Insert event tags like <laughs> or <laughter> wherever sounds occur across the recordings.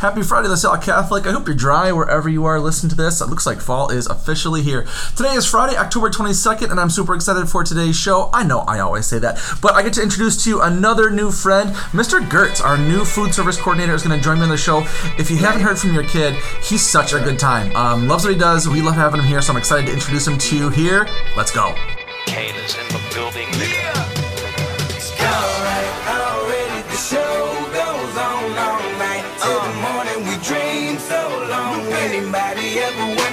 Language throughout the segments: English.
Happy Friday, LaSalle Catholic. I hope you're dry wherever you are listening to this. It looks like fall is officially here. Today is Friday, October 22nd, and I'm super excited for today's show. I know I always say that, but I get to introduce to you another new friend. Mr. Gertz, our new food service coordinator, is going to join me on the show. If you haven't heard from your kid, he's such a good time. Um, loves what he does. We love having him here, so I'm excited to introduce him to you here. Let's go. Kane is in the building. Alright, Anybody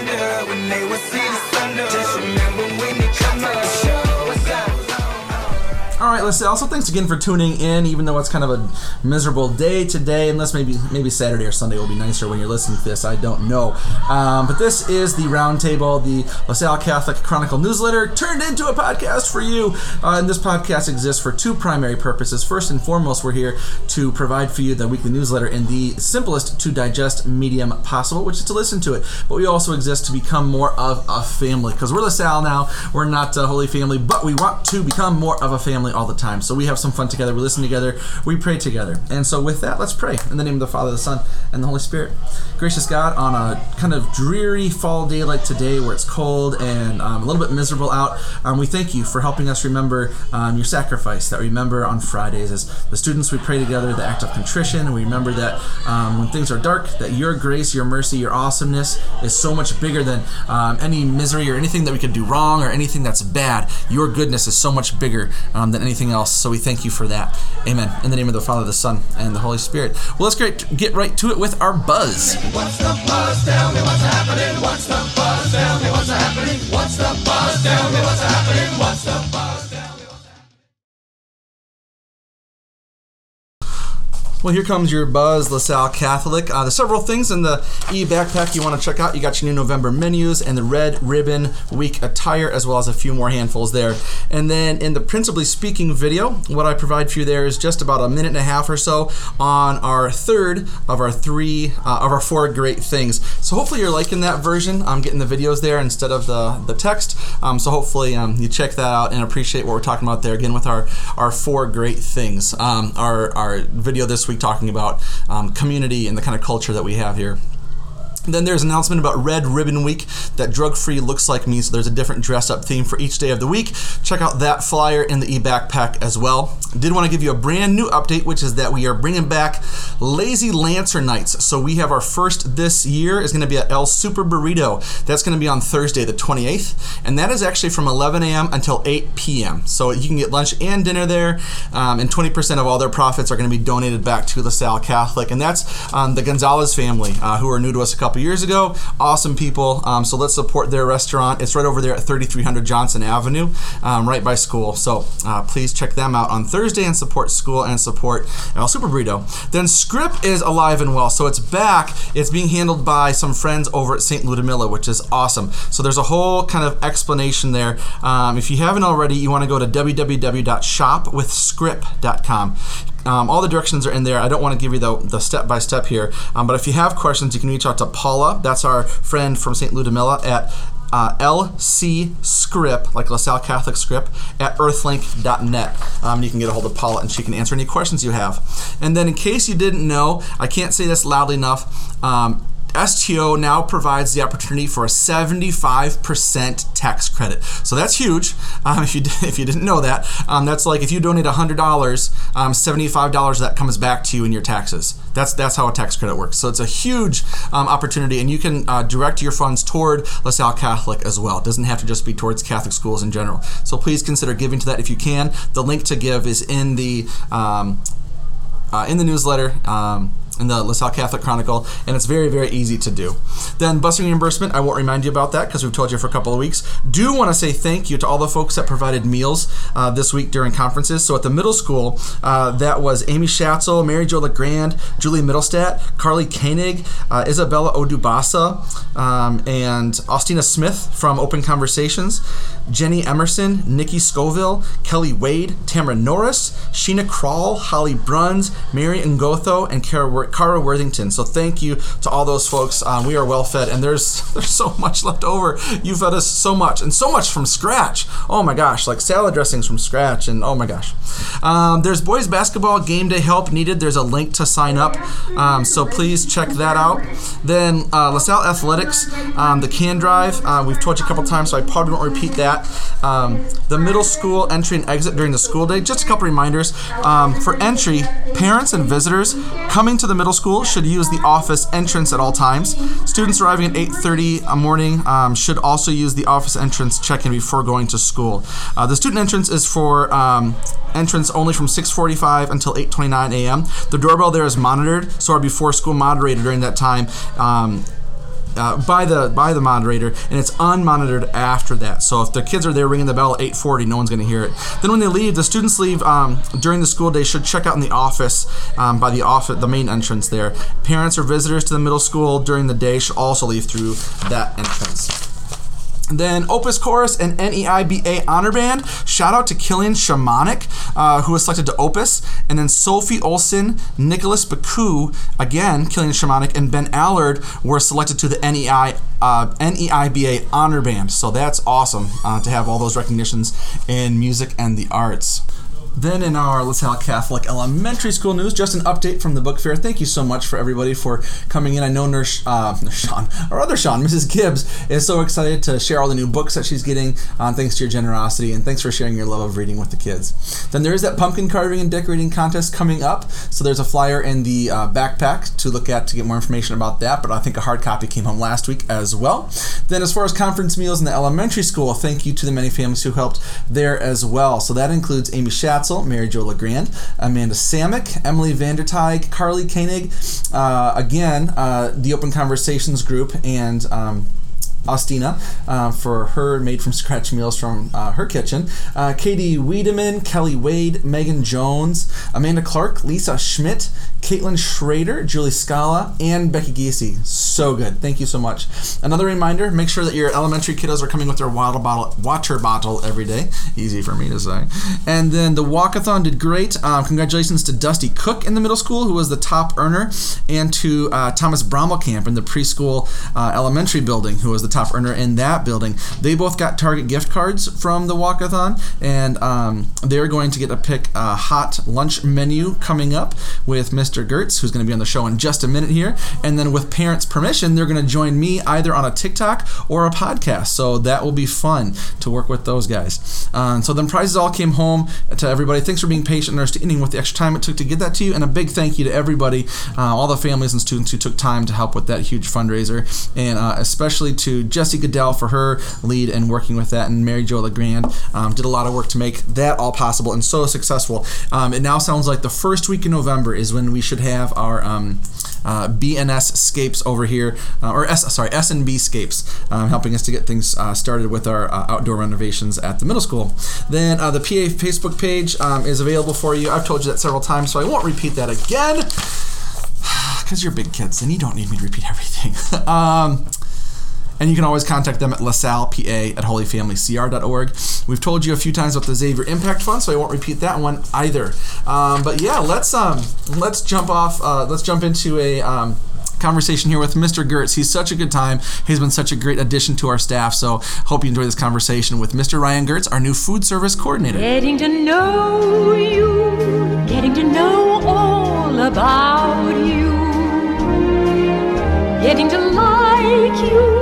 All right, let's say also thanks again for tuning in, even though it's kind of a miserable day today. Unless maybe maybe Saturday or Sunday will be nicer when you're listening to this. I don't know. Um, but this is the Roundtable, the LaSalle Catholic Chronicle newsletter, turned into a podcast for you. Uh, and this podcast exists for two primary purposes. First and foremost, we're here to provide for you the weekly newsletter in the simplest to digest medium possible, which is to listen to it. But we also exist to become more of a family because we're LaSalle now. We're not a holy family, but we want to become more of a family all the time. So we have some fun together. We listen together. We pray together. And so with that, let's pray in the name of the Father, the Son, and the Holy Spirit. Gracious God, on a kind of dreary fall day like today, where it's cold and um, a little bit miserable out, um, we thank you for helping us remember um, your sacrifice that we remember on Fridays. As the students, we pray together the act of contrition, we remember that um, when things are dark, that your grace, your mercy, your awesomeness is so much bigger than um, any misery or anything that we could do wrong or anything that's bad. Your goodness is so much bigger um, than anything else. So we thank you for that. Amen. In the name of the Father, the Son, and the Holy Spirit. Well, let's get, get right to it with our buzz. What's the buzz? Tell me what's happening. What's the buzz? Tell me what's happening. What's the buzz? Tell me what's happening. What's the buzz? Well, here comes your Buzz LaSalle Catholic. Uh, there's several things in the e backpack you want to check out. You got your new November menus and the Red Ribbon Week attire, as well as a few more handfuls there. And then in the Principally Speaking video, what I provide for you there is just about a minute and a half or so on our third of our three uh, of our four great things. So hopefully you're liking that version. I'm getting the videos there instead of the the text. Um, so hopefully um, you check that out and appreciate what we're talking about there again with our our four great things. Um, our our video this week talking about um, community and the kind of culture that we have here. Then there's an announcement about Red Ribbon Week that drug free looks like me. So there's a different dress up theme for each day of the week. Check out that flyer in the e backpack as well. Did want to give you a brand new update, which is that we are bringing back Lazy Lancer Nights. So we have our first this year is going to be at El Super Burrito. That's going to be on Thursday, the 28th, and that is actually from 11 a.m. until 8 p.m. So you can get lunch and dinner there, um, and 20% of all their profits are going to be donated back to LaSalle Catholic, and that's um, the Gonzalez family uh, who are new to us a couple years ago. Awesome people. Um, so let's support their restaurant. It's right over there at 3300 Johnson Avenue, um, right by school. So uh, please check them out on Thursday and support school and support El Super Burrito. Then Scrip is alive and well. So it's back. It's being handled by some friends over at St. Ludmilla, which is awesome. So there's a whole kind of explanation there. Um, if you haven't already, you want to go to www.shopwithscrip.com. Um, all the directions are in there. I don't want to give you the, step by step here, um, but if you have questions, you can reach out to Paula. That's our friend from St. Ludmilla at uh, LC Scrip, like LaSalle Catholic Scrip, at earthlink.net. Um, you can get a hold of Paula and she can answer any questions you have. And then, in case you didn't know, I can't say this loudly enough. Um, STO now provides the opportunity for a 75% tax credit. So that's huge. Um, if you <laughs> if you didn't know that, um, that's like if you donate $100, um, $75 of that comes back to you in your taxes. That's that's how a tax credit works. So it's a huge um, opportunity, and you can uh, direct your funds toward LaSalle Catholic as well. It doesn't have to just be towards Catholic schools in general. So please consider giving to that if you can. The link to give is in the um, uh, in the newsletter. Um, in the LaSalle Catholic Chronicle, and it's very, very easy to do. Then busing reimbursement, I won't remind you about that because we've told you for a couple of weeks. Do want to say thank you to all the folks that provided meals uh, this week during conferences. So at the middle school, uh, that was Amy Schatzel, Mary Jo LeGrand, Julie Middlestat, Carly Koenig, uh, Isabella Odubasa, um, and Austina Smith from Open Conversations, Jenny Emerson, Nikki Scoville, Kelly Wade, Tamara Norris, Sheena Krall, Holly Bruns, Mary Ngotho, and Kara at Cara Worthington. So thank you to all those folks. Um, we are well fed, and there's <laughs> there's so much left over. You fed us so much, and so much from scratch. Oh my gosh, like salad dressings from scratch, and oh my gosh. Um, there's boys basketball game day help needed. There's a link to sign up, um, so please check that out. Then uh, LaSalle Athletics, um, the can drive. Uh, we've told you a couple times, so I probably won't repeat that. Um, the middle school entry and exit during the school day. Just a couple reminders. Um, for entry, parents and visitors coming to the middle school should use the office entrance at all times. Students arriving at 8:30 a morning um, should also use the office entrance check-in before going to school. Uh, the student entrance is for um, entrance only from 6:45 until 8:29 a.m. The doorbell there is monitored, so our before school moderator during that time. Um, uh, by the by the moderator, and it's unmonitored after that. So if the kids are there ringing the bell at 8:40, no one's going to hear it. Then when they leave, the students leave um, during the school day should check out in the office um, by the office, the main entrance there. Parents or visitors to the middle school during the day should also leave through that entrance. Then Opus Chorus and NEIBA Honor Band. Shout out to Killian Shamanic, uh, who was selected to Opus. And then Sophie Olson, Nicholas Baku, again, Killian Shamanic, and Ben Allard were selected to the NEI, uh, NEIBA Honor Band. So that's awesome uh, to have all those recognitions in music and the arts. Then in our LaSalle Catholic Elementary School news, just an update from the book fair. Thank you so much for everybody for coming in. I know Nurse, uh, <laughs> Sean, our other Sean, Mrs. Gibbs, is so excited to share all the new books that she's getting. Uh, thanks to your generosity and thanks for sharing your love of reading with the kids. Then there is that pumpkin carving and decorating contest coming up. So there's a flyer in the uh, backpack to look at to get more information about that. But I think a hard copy came home last week as well. Then as far as conference meals in the elementary school, thank you to the many families who helped there as well. So that includes Amy Mary Jo LeGrand, Amanda Samick, Emily Vandertyg, Carly Koenig, uh, again, uh, the Open Conversations group, and um, Ostina uh, for her made from scratch meals from uh, her kitchen. Uh, Katie Wiedemann, Kelly Wade, Megan Jones, Amanda Clark, Lisa Schmidt, Caitlin Schrader, Julie Scala, and Becky Giese. So good. Thank you so much. Another reminder make sure that your elementary kiddos are coming with their water bottle, water bottle every day. Easy for me to say. And then the walkathon did great. Um, congratulations to Dusty Cook in the middle school, who was the top earner, and to uh, Thomas Brommelkamp in the preschool uh, elementary building, who was the top earner in that building. They both got Target gift cards from the walkathon, and um, they're going to get to pick a hot lunch menu coming up with Mr. Gertz, who's going to be on the show in just a minute here. And then, with parents' permission, they're going to join me either on a TikTok or a podcast. So that will be fun to work with those guys. Um, so then, prizes all came home to everybody. Thanks for being patient and understanding with the extra time it took to get that to you. And a big thank you to everybody, uh, all the families and students who took time to help with that huge fundraiser, and uh, especially to Jessie Goodell for her lead and working with that, and Mary Jo LeGrand um, did a lot of work to make that all possible and so successful. Um, it now sounds like the first week in November is when we should have our um, uh, BNS scapes over here, uh, or S sorry S and B scapes, um, helping us to get things uh, started with our uh, outdoor renovations at the middle school. Then uh, the PA Facebook page um, is available for you. I've told you that several times, so I won't repeat that again <sighs> because you're big kids and you don't need me to repeat everything. <laughs> um, and you can always contact them at lasallepa at holyfamilycr.org. We've told you a few times about the Xavier Impact Fund, so I won't repeat that one either. Um, but yeah, let's um, let's jump off. Uh, let's jump into a. Um, conversation here with Mr. Gertz. He's such a good time. He's been such a great addition to our staff. So hope you enjoy this conversation with Mr. Ryan Gertz, our new food service coordinator. Getting to know you, getting to know all about you, getting to like you,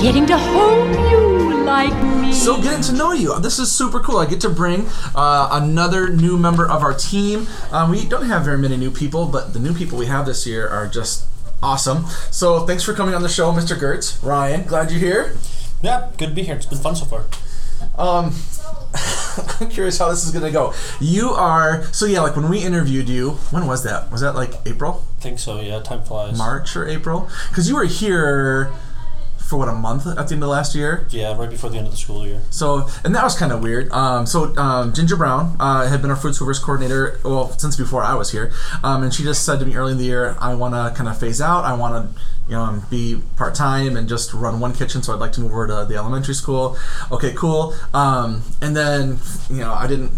getting to hope you like me. So getting to know you. This is super cool. I get to bring uh, another new member of our team. Um, we don't have very many new people, but the new people we have this year are just awesome. So thanks for coming on the show, Mr. Gertz. Ryan, glad you're here. Yeah, good to be here. It's been fun so far. Um, <laughs> I'm curious how this is gonna go. You are so yeah. Like when we interviewed you, when was that? Was that like April, I think so. Yeah, time flies. March, or April? Because you were here for what a month at the end of last year. Yeah, right before the end of the school year. So, and that was kind of weird. Um, so, um, Ginger Brown uh, had been our food service coordinator, well, since before I was here. Um, and she just said to me early in the year, I want to kind of phase out. I want to, you know, be part time and just run one kitchen. So, I'd like to move over to the elementary school. Okay, cool. Um, and then, you know, I didn't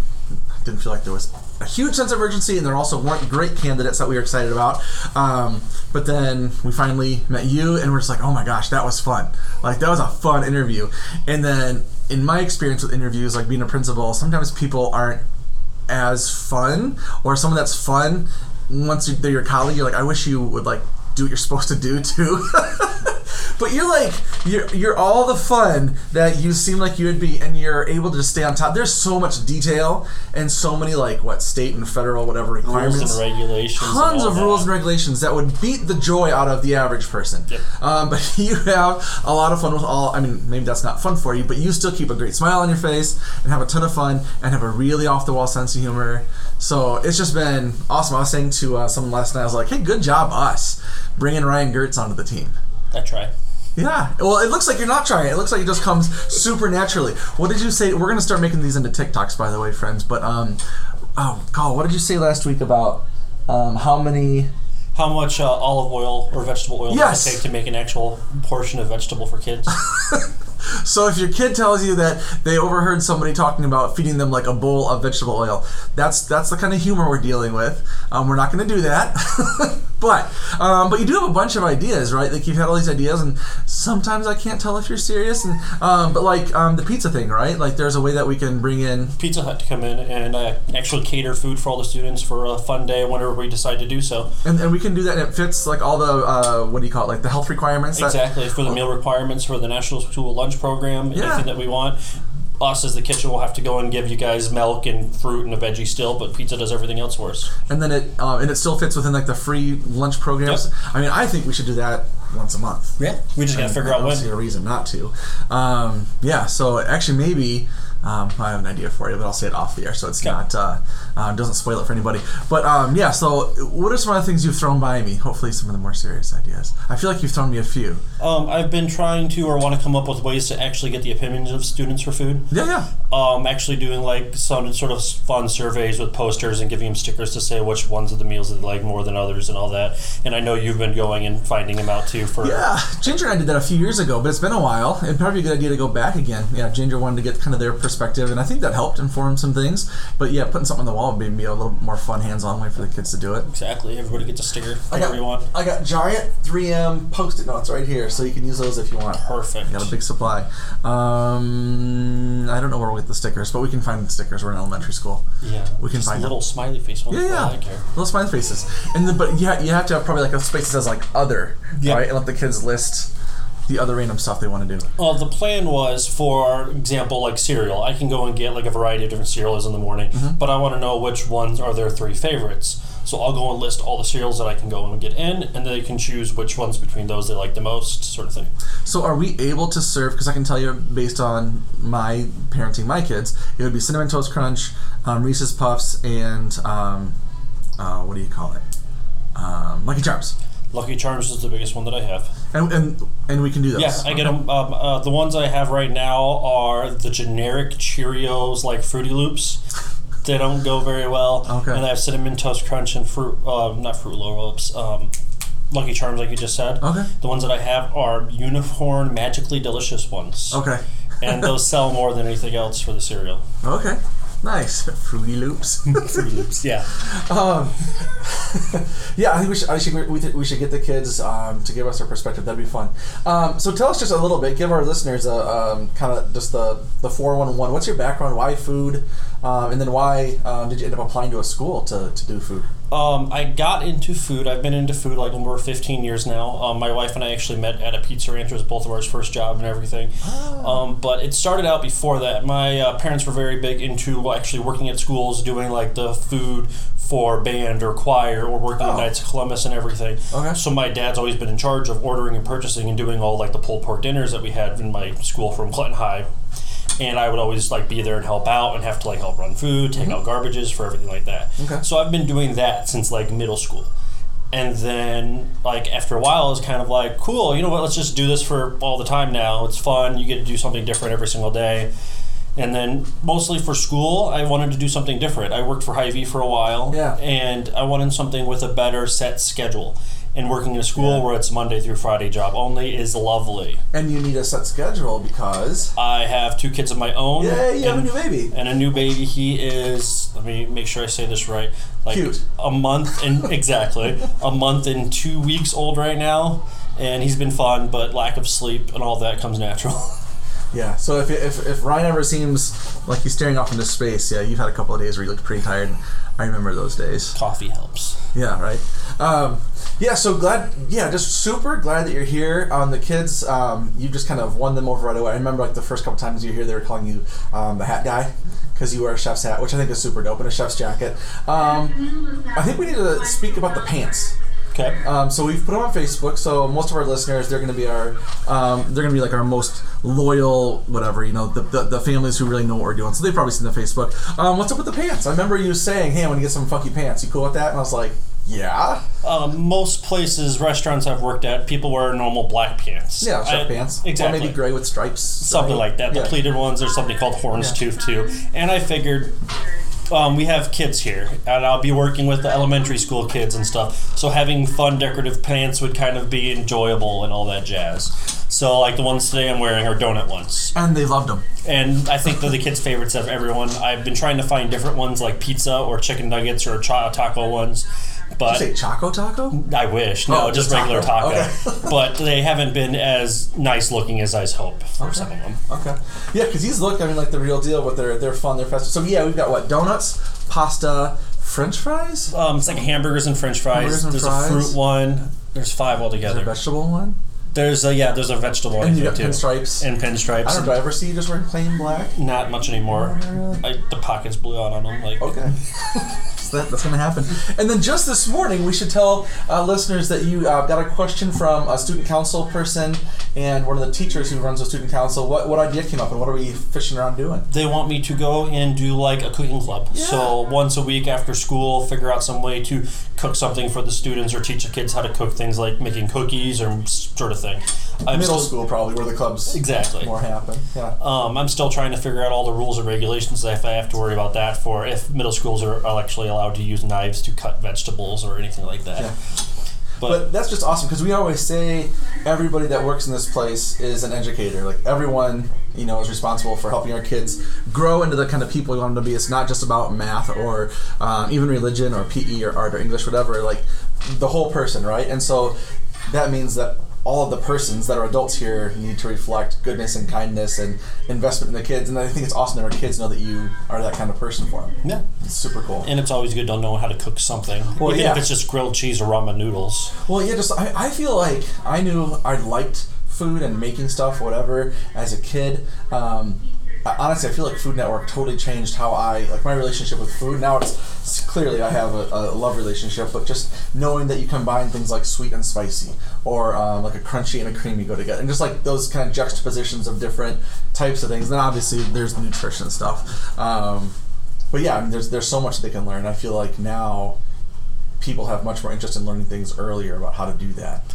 didn't feel like there was a huge sense of urgency, and there also weren't great candidates that we were excited about. Um, but then we finally met you, and we're just like, oh my gosh, that was fun. Like that was a fun interview. And then in my experience with interviews, like being a principal, sometimes people aren't as fun, or someone that's fun once they're your colleague, you're like, I wish you would like do what you're supposed to do too. <laughs> but you're like you're you're all the fun that you seem like you would be and you're able to just stay on top there's so much detail and so many like what state and federal whatever requirements Rules and regulations. tons of that. rules and regulations that would beat the joy out of the average person Yep. um, but <laughs> you have a lot of fun with all i mean maybe that's not fun for you but you still keep a great smile on your face and have a ton of fun and have a really off the wall sense of humor so it's just been awesome i was saying to uh, someone last night i was like hey good job us bringing ryan gertz onto the team I try. Yeah. Well, it looks like you're not trying. It looks like it just comes supernaturally. What did you say? We're gonna start making these into TikToks, by the way, friends. But um, oh god, what did you say last week about um how many? How much uh, olive oil or vegetable oil Yes. does it take to make an actual portion of vegetable for kids? <laughs> <laughs> So if your kid tells you that they overheard somebody talking about feeding them like a bowl of vegetable oil, that's that's the kind of humor we're dealing with. Um, we're not going to do that, <laughs> but um, but you do have a bunch of ideas, right? Like you've had all these ideas, and sometimes I can't tell if you're serious. And um, but like um, the pizza thing, right? Like there's a way that we can bring in Pizza Hut to come in and uh, actually cater food for all the students for a fun day whenever we decide to do so. And, and we can do that, and it fits like all the uh, what do you call it, like the health requirements. that- Exactly for the meal requirements for the National School Lunch Program, Yeah. anything that we want. Us as the kitchen will have to go and give you guys milk and fruit and a veggie still, but pizza does everything else for us. and then it um, and it still fits within like the free lunch programs. Yep. I mean, I think we should do that once a month. Yeah, we just gotta figure I out don't when. see a reason not to. Um, yeah, so actually maybe um, I have an idea for you, but I'll say it off the air so it's Okay. not uh, uh, doesn't spoil it for anybody. But um, yeah, so what are some of the things you've thrown by me? Hopefully, some of the more serious ideas. I feel like you've thrown me a few. Um, I've been trying to or want to come up with ways to actually get the opinions of students for food. Yeah, yeah. Um, actually doing like some sort of fun surveys with posters and giving them stickers to say which ones of the meals they like more than others and all that. And I know you've been going and finding them out too for Yeah, Ginger and I did that a few years ago, but it's been a while. It'd probably be a good idea to go back again. Yeah, Ginger wanted to get kind of their perspective, and I think that helped inform some things. But yeah, putting something on the wall would be a little more fun, hands-on way for the kids to do it. exactly. Everybody gets a sticker, I got, you want. I got giant 3M post-it notes right here, so you can use those if you want. Perfect. Got a big supply. Um, I don't know where we'll get the stickers, but we can find the stickers. We're in elementary school. Yeah, We can find little them. smiley face ones. Yeah, yeah. I care. Little smiley faces, and then but yeah, you have to have probably like a space that says like other, Yeah. right? And let the kids list the other random stuff they want to do. Well, the plan was, for example, like cereal. I can go and get like a variety of different cereals in the morning, Mm-hmm. but I want to know which ones are their three favorites. So I'll go and list all the cereals that I can go and get in, and they can choose which ones between those they like the most, sort of thing. So are we able to serve? Because I can tell you, based on my parenting my kids, it would be cinnamon toast crunch, um, Reese's Puffs, and um, uh, what do you call it? Um, Lucky Charms. Lucky Charms is the biggest one that I have. And, and and we can do those. Yeah, I get them. Um, uh, the ones I have right now are the generic Cheerios, like Fruity Loops. They don't go very well. Okay. And I have cinnamon toast crunch and fruit, uh, not Fruit Loops, um, Lucky Charms, like you just said. Okay. The ones that I have are unicorn, magically delicious ones. Okay. and those <laughs> sell more than anything else for the cereal. Okay. Nice. <laughs> Fruity Loops. <laughs> Fruity Loops. Yeah. <laughs> um, yeah, I think we should. I should we, th- we should get the kids um, to give us their perspective. That'd be fun. Um, so tell us just a little bit. Give our listeners a um, kind of just the the four one one. What's your background? Why food? Um, and then why um, did you end up applying to a school to, to do food? Um, I got into food. I've been into food like over 15 years now. Um, my wife and I actually met at a pizza ranch. It was both of our first job and everything. Um, but it started out before that. My uh, parents were very big into actually working at schools, doing like the food for band or choir or working Oh. at Knights of Columbus and everything. Okay. So my dad's always been in charge of ordering and purchasing and doing all like the pulled pork dinners that we had in my school from Clinton High and I would always like be there and help out and have to like help run food, take mm-hmm. out garbages for everything like that. Okay. So I've been doing that since like middle school. And then like after a while it's kind of like, cool, you know what, let's just do this for all the time now. It's fun, you get to do something different every single day. And then mostly for school, I wanted to do something different. I worked for Hy-Vee for a while, Yeah. and I wanted something with a better set schedule. And working in a school where it's Monday through Friday job only is lovely. And you need a set schedule because I have two kids of my own. Yay, you have a new baby. And a new baby. He is. Let me make sure I say this right. Like Cute. a month and <laughs> exactly a month and two weeks old right now, and he's been fun, but lack of sleep and all that comes natural. <laughs> yeah. So if, if if Ryan ever seems like he's staring off into space, yeah, you've had a couple of days where you look pretty tired. I remember those days. Coffee helps. Yeah, right. Um, yeah, so glad. Yeah, just super glad that you're here. Um, the kids, um, you just kind of won them over right away. I remember like the first couple times you were here, they were calling you um, the hat guy because you wear a chef's hat, which I think is super dope, and a chef's jacket. Um, I think we need to speak about the pants. Okay. Um, so we've put them on Facebook. So most of our listeners, they're going to be our, um, they're going to be like our most loyal, whatever you know, the, the, the families who really know what we're doing. So they've probably seen the Facebook. Um, what's up with the pants? I remember you saying, "Hey, I want to get some funky pants. You cool with that?" And I was like, "Yeah, Um, most places, restaurants I've worked at, people wear normal black pants. yeah, shirt I- pants, Exactly. or maybe gray with stripes, something like that. The Yeah. pleated ones. There's something called Houndstooth too. And I figured. Um, we have kids here, and I'll be working with the elementary school kids and stuff. So having fun, decorative pants would kind of be enjoyable and all that jazz. So, like the ones today I'm wearing are donut ones, And they loved them. and I think they're the kids' favorites of everyone. I've been trying to find different ones like pizza or chicken nuggets or taco ones, but Did you say Choco Taco? I wish. No, Oh, just just regular taco? taco. Okay. <laughs> <laughs> but they haven't been as nice looking as I hope for some of them. Okay. Yeah, because these look, I mean, like the real deal, but they're they're fun, they're festive. So yeah, we've got what donuts, pasta, French fries. Um, it's like hamburgers and French fries. Hamburgers and there's fries. a fruit one. There's five Is altogether. there a vegetable one? There's a yeah. There's a vegetable And you got too. pinstripes. And pinstripes. I don't know. Do I ever see you just wearing plain black? Not much anymore. I, the pockets blew out on them. Like Okay. <laughs> so that, that's going to happen. And then just this morning, we should tell uh, listeners that you uh, got a question from a student council person and one of the teachers who runs the student council. What, what idea came up and what are we fishing around doing? they want me to go and do like a cooking club. Yeah. So once a week after school, figure out some way to cook something for the students or teach the kids how to cook things like making cookies or sort of thing. I'm Middle still- school, probably, where the clubs Exactly. more happen. Yeah. Um, I'm still trying to figure out all the rules and regulations if I have to worry about that for if middle schools are, are actually allowed to use knives to cut vegetables or anything like that. Yeah. But, But that's just awesome because we always say everybody that works in this place is an educator. Like everyone, you know, is responsible for helping our kids grow into the kind of people we want them to be. It's not just about math or um, even religion or PE or art or English, whatever. Like the whole person, right? And so that means that all of the persons that are adults here need to reflect goodness and kindness and investment in the kids. And I think it's awesome that our kids know that you are that kind of person for them. yeah. It's super cool. And it's always good to know how to cook something, Well, even yeah. if it's just grilled cheese or ramen noodles. Well, yeah, just I, I feel like I knew I liked food and making stuff, whatever, as a kid. Um, I, honestly, I feel like Food Network totally changed how I like my relationship with food. Now it's, it's clearly I have a, a love relationship, but just knowing that you combine things like sweet and spicy, or um, like a crunchy and a creamy go together, and just like those kind of juxtapositions of different types of things. Then obviously there's the nutrition stuff. Um, but yeah, I mean, there's there's so much they can learn. I feel like now people have much more interest in learning things earlier about how to do that.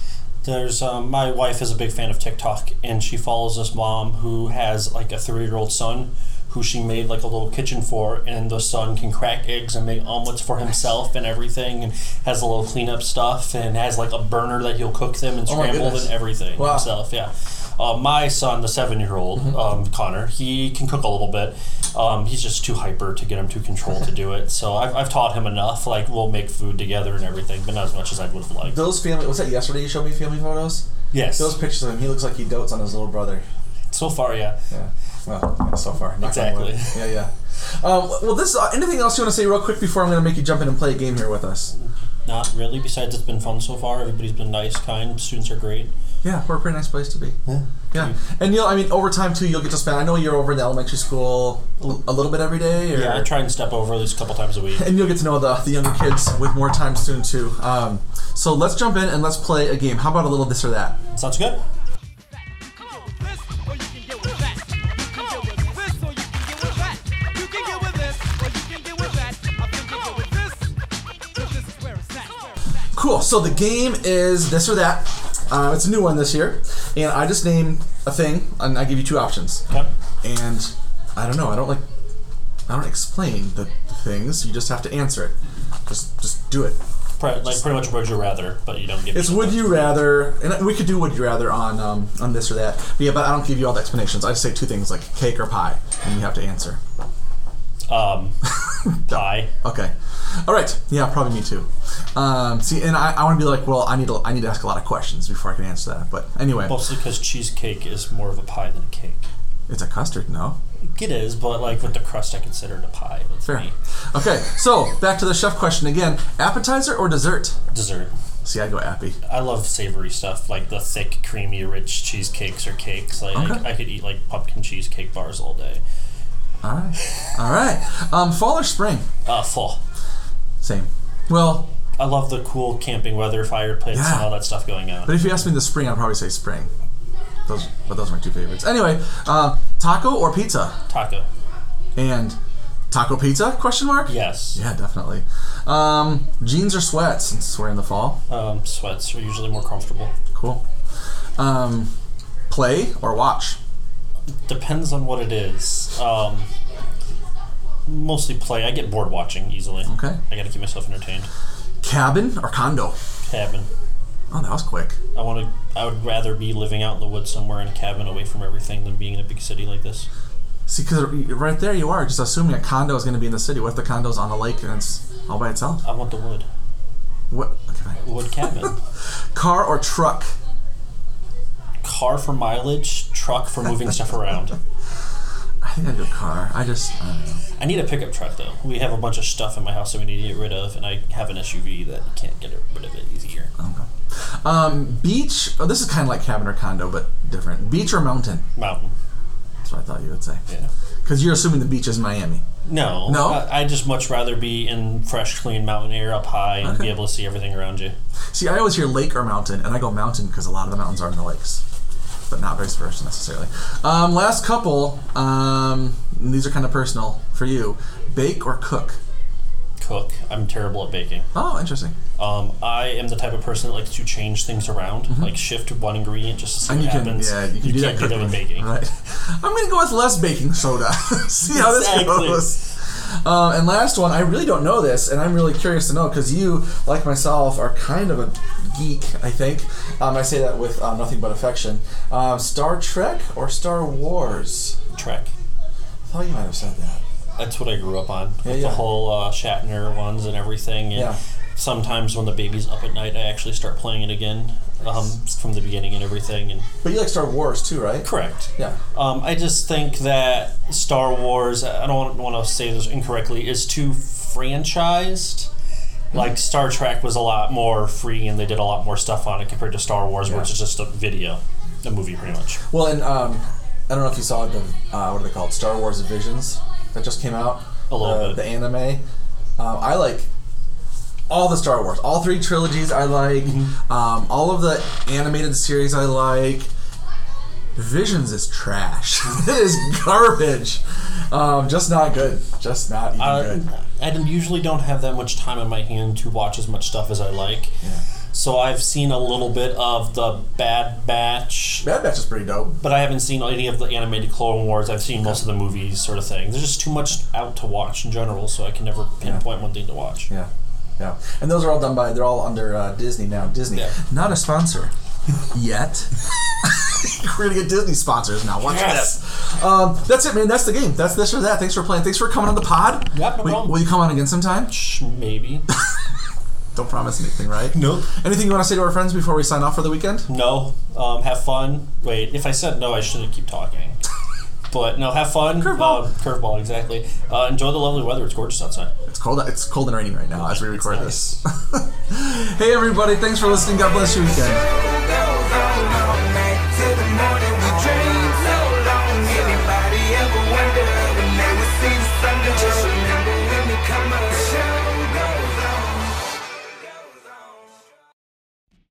There's um, my wife is a big fan of TikTok, and she follows this mom who has like a three-year-old son who she made like a little kitchen for, and the son can crack eggs and make omelets for himself and everything, and has a little cleanup stuff, and has like a burner that he'll cook them and Oh my goodness. and everything Wow. himself. Yeah. Uh, my son, the seven-year-old Mm-hmm. um, Connor, he can cook a little bit. Um, he's just too hyper to get him to control to do it. So I've, I've taught him enough. Like we'll make food together and everything, but not as much as I would have liked. Those family was that yesterday you showed me family photos? Yes. Those pictures of him, he looks like he dotes on his little brother. So far, yeah. Yeah. Well, so far. knock on wood. Exactly. Yeah, yeah. Um, well, this uh, anything else you want to say real quick before I'm going to make you jump in and play a game here with us? Not really. Besides, it's been fun so far. Everybody's been nice, kind. Students are great. Yeah, we're a pretty nice place to be. Yeah. Yeah, and you'll, I mean, over time too, you'll get to spend. I know you're over in the elementary school a little bit every day, or, Yeah, I try and step over at least a couple times a week. and you'll get to know the, the younger kids with more time soon too. Um, so let's jump in and let's play a game. How about a little this or that? Sounds good. So the game is this or that. Uh, it's a new one this year, and I just name a thing, and I give you two options. Okay. And I don't know. I don't like. I don't explain the, the things. You just have to answer it. Just just do it. Pre- like pretty much would you rather, but you don't give. It's would you rather, and we could do would you rather on um, on this or that. But yeah, but I don't give you all the explanations. I just say two things like cake or pie, and you have to answer. um <laughs> <laughs> pie. Okay. All right. Yeah, probably me too. Um, see, and I, I want to be like, well, I need to I need to ask a lot of questions before I can answer that. But anyway, Mostly because cheesecake is more of a pie than a cake. it's a custard, no? It is, but like with the crust, I consider it a pie. With Fair. me. Okay, so back to the chef question again: appetizer or dessert? Dessert. See, I go appy. I love savory stuff, like the thick, creamy, rich cheesecakes or cakes. Like Okay. I could eat like pumpkin cheesecake bars all day. All right, all right. Um, fall or spring? Uh, fall. Same. Well, I love the cool camping weather, fire pits, Yeah. and all that stuff going on. but if you ask me the spring, I'd probably say spring. Those, but those are my two favorites. Anyway, uh, taco or pizza? Taco. And taco pizza? Question mark. Yes. Yeah, definitely. Um, jeans or sweats? Since we're in the fall. Um, sweats are usually more comfortable. Cool. Um, play or watch? Depends on what it is. Um, mostly play. I get bored watching easily. Okay. I got to keep myself entertained. Cabin or condo? Cabin. Oh, that was quick. I want to. I would rather be living out in the woods somewhere in a cabin away from everything than being in a big city like this. See, because right there you are, just assuming a condo is going to be in the city. What if the condo's on a lake and it's all by itself? I want the wood. What? Okay. Wood cabin. <laughs> Car or truck? Car for mileage, truck for moving stuff around. <laughs> I think I'd do a car. I just, I don't know. I need a pickup truck though. We have a bunch of stuff in my house that we need to get rid of, and I have an SUV that you can't get rid of it easier. Okay. Um, beach. Oh, this is kind of like cabin or condo, but different. Beach or mountain? Mountain. That's what I thought you would say. Yeah. Because you're assuming the beach is Miami. No. No? I, I'd just much rather be in fresh, clean mountain air up high and Okay. be able to see everything around you. See, I always hear lake or mountain, and I go mountain because a lot of the mountains are in the lakes, but not vice versa necessarily. Um, last couple. Um, and these are kind of personal for you. Bake or cook? Cook. I'm terrible at baking. Oh, interesting. Um, I am the type of person that likes to change things around, like shift one ingredient just to see Mm-hmm. And what you can, happens. yeah, you can do that can't do that with baking. Right. <laughs> I'm gonna go with less baking soda. <laughs> See how Exactly. this goes. Um, and last one, I really don't know this, and I'm really curious to know because you, like myself, are kind of a geek. I think um, I say that with uh, nothing but affection. Um, Star Trek or Star Wars? Trek. I thought you might have said that. That's what I grew up on. Yeah, yeah. The whole uh, Shatner ones and everything. And Yeah. Sometimes when the baby's up at night, I actually start playing it again um, from the beginning and everything. And But you like Star Wars too, right? correct. Yeah. Um, I just think that Star Wars, I don't want to say this incorrectly, is too franchised. Like Star Trek was a lot more free and they did a lot more stuff on it compared to Star Wars, which is just a video, a movie pretty much. Well, and um, I don't know if you saw the uh, what are they called? Star Wars Visions that just came out. A little the, bit. The anime. Um, I like all the Star Wars, all three trilogies. I like Mm-hmm. um, all of the animated series. I like. Visions is trash. <laughs> it is garbage. Um, just not good. Just not even Uh, good. I usually don't have that much time on my hand to watch as much stuff as I like. Yeah. So I've seen a little bit of the Bad Batch, Bad Batch is pretty dope. but I haven't seen any of the animated Clone Wars. I've seen most of the movies, sort of thing. There's just too much out to watch in general, so I can never pinpoint one thing to watch. Yeah. Yeah. And those are all done by, they're all under uh, Disney now. Disney. Yeah. Not a sponsor yet. <laughs> We're going to get Disney sponsors now. Watch Yes. this. Um, that's it, man. That's the game. That's this or that. Thanks for playing. Thanks for coming on the pod. Yep, no will, problem. will you come on again sometime? Shh, Maybe. <laughs> Don't promise anything, right? Nope. Anything you want to say to our friends before we sign off for the weekend? No. Um, have fun. Wait, if I said no, I shouldn't keep talking. <laughs> But no, have fun. Curveball. Um, curveball, exactly. Uh, enjoy the lovely weather. It's gorgeous outside. It's cold. It's cold and raining right now as we record nice. this. <laughs> hey, everybody. Thanks for listening. God bless your weekend.